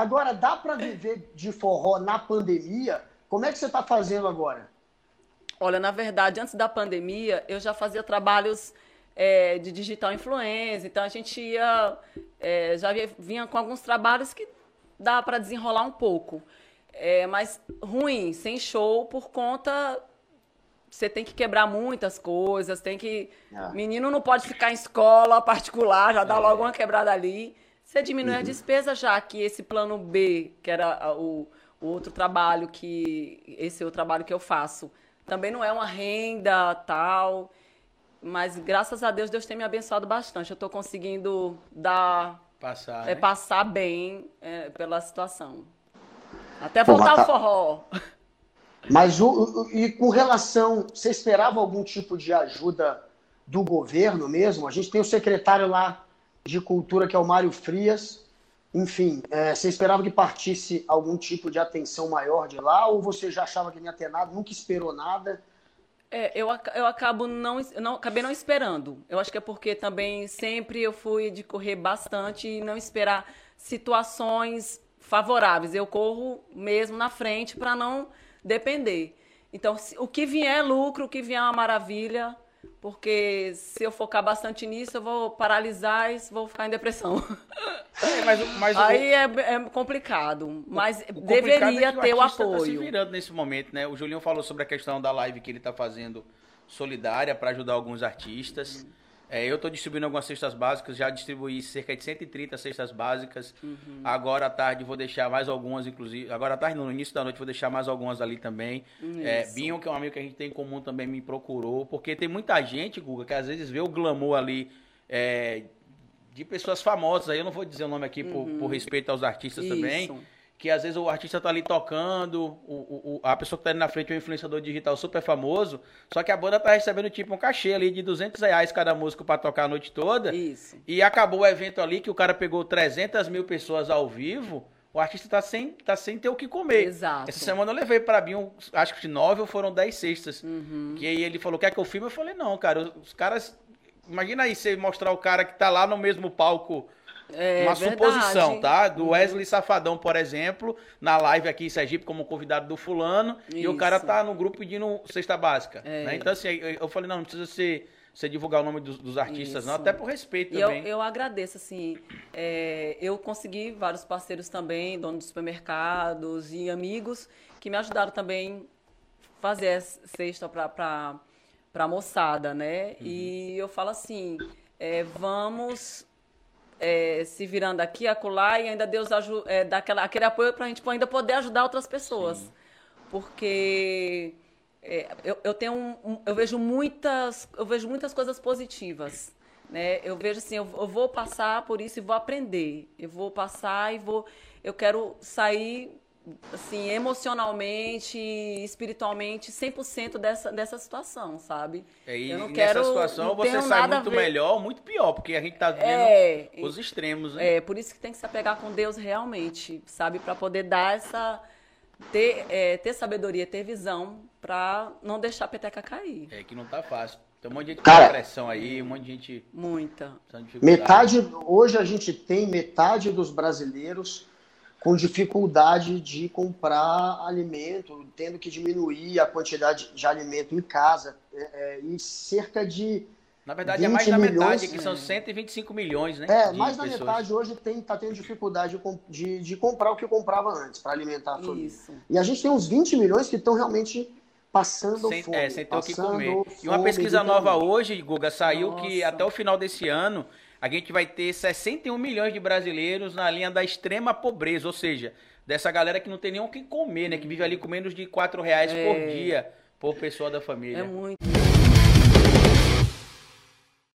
Agora, dá para viver de forró na pandemia? Como é que você está fazendo agora? Olha, na verdade, antes da pandemia, eu já fazia trabalhos é, de digital influência. Então, a gente ia, é, já vinha com alguns trabalhos que dá para desenrolar um pouco. É, mas ruim, sem show, por conta você tem que quebrar muitas coisas, tem que. Ah. Menino não pode ficar em escola particular, já dá é. logo uma quebrada ali. Você diminui uhum. a despesa já que esse plano B, que era o, o, outro trabalho que. Esse é o trabalho que eu faço. Também não é uma renda tal. Mas graças a Deus, Deus tem me abençoado bastante. Eu estou conseguindo dar. Passar. É, né? Passar bem é, pela situação. Até voltar Pô, o forró. Mas o, o, e com relação, você esperava algum tipo de ajuda do governo mesmo? A gente tem o secretário lá de cultura que é o Mário Frias. Enfim, é, você esperava que partisse algum tipo de atenção maior de lá ou você já achava que não ia ter nada, nunca esperou nada? É, eu, eu acabo não, não acabei não esperando. Eu acho que é porque também sempre eu fui de correr bastante e não esperar situações favoráveis. Eu corro mesmo na frente para não depender. Então, o que vier é lucro, o que vier é uma maravilha, porque se eu focar bastante nisso, eu vou paralisar e vou ficar em depressão. É, mas, mas Aí o... é, é, complicado, mas o deveria é ter o apoio. Tá se virando nesse momento, né? O Julinho falou sobre a questão da live que ele está fazendo solidária para ajudar alguns artistas. É, eu estou distribuindo algumas cestas básicas, já distribuí cerca de 130 cestas básicas. Uhum. Agora à tarde vou deixar mais algumas, inclusive. Agora à tarde, no início da noite, vou deixar mais algumas ali também. É, Binho, que é um amigo que a gente tem em comum, também me procurou. Porque tem muita gente, Guga, que às vezes vê o glamour ali é, de pessoas famosas. Aí eu não vou dizer o nome aqui uhum. por, por, respeito aos artistas Isso. também que às vezes o artista tá ali tocando, o, o, a pessoa que tá ali na frente é um influenciador digital super famoso, só que a banda tá recebendo tipo um cachê ali de 200 reais cada músico para tocar a noite toda. Isso. E acabou o evento ali que o cara pegou 300 mil pessoas ao vivo, o artista tá sem, tá sem ter o que comer. Exato. Essa semana eu levei para mim, acho que de nove ou foram dez cestas. Uhum. Que aí ele falou, quer que eu filme? Eu falei, não, cara, os caras... Imagina aí você mostrar o cara que tá lá no mesmo palco é, uma verdade. suposição, tá? Do. Wesley Safadão, por exemplo, na live aqui em Sergipe como convidado do fulano, Isso. e o cara tá no grupo pedindo cesta básica. É. Né? Então, assim, eu falei, não, não precisa ser você divulgar o nome dos, dos artistas, Isso. não, até por respeito e também. Eu, eu agradeço, assim, é, eu consegui vários parceiros também, donos de supermercados e amigos, que me ajudaram também a fazer cesta para a moçada, né? Uhum. E eu falo assim, é, vamos é, se virando aqui, acolá, e ainda Deus é, dá aquela, aquele apoio para a gente ainda poder ajudar outras pessoas. Sim. Porque é, eu, eu, tenho um, um, eu vejo muitas eu vejo muitas coisas positivas né eu vejo assim eu, eu, vou passar por isso e vou aprender eu vou passar e vou eu quero sair assim, emocionalmente, espiritualmente, 100% dessa, dessa situação, sabe? É, e eu não quero, nessa situação você sai muito melhor, muito pior, porque a gente tá vendo é, os extremos, né? É, por isso que tem que se apegar com Deus realmente, sabe? para poder dar essa... Ter, é, ter sabedoria, ter visão para não deixar a peteca cair. É que não tá fácil. Tem um monte de gente Cara, com pressão aí, um monte de gente... Muita. Metade, hoje a gente tem metade dos brasileiros com dificuldade de comprar alimento, tendo que diminuir a quantidade de alimento em casa. É, é, e cerca de. Na verdade, é mais da milhões, metade, que são 125 milhões, né? É, mais da pessoas. metade hoje está tendo dificuldade de, de, comprar o que comprava antes, para alimentar a família. Isso. E a gente tem uns 20 milhões que estão realmente passando sem, fome. É, sem ter o que comer. Fome, e uma pesquisa nova hoje, Guga, saiu Nossa. que até o final desse ano a gente vai ter 61 milhões de brasileiros na linha da extrema pobreza, ou seja, dessa galera que não tem nem o que comer, né? Que vive ali com menos de 4 reais é... por dia por pessoa da família. É muito.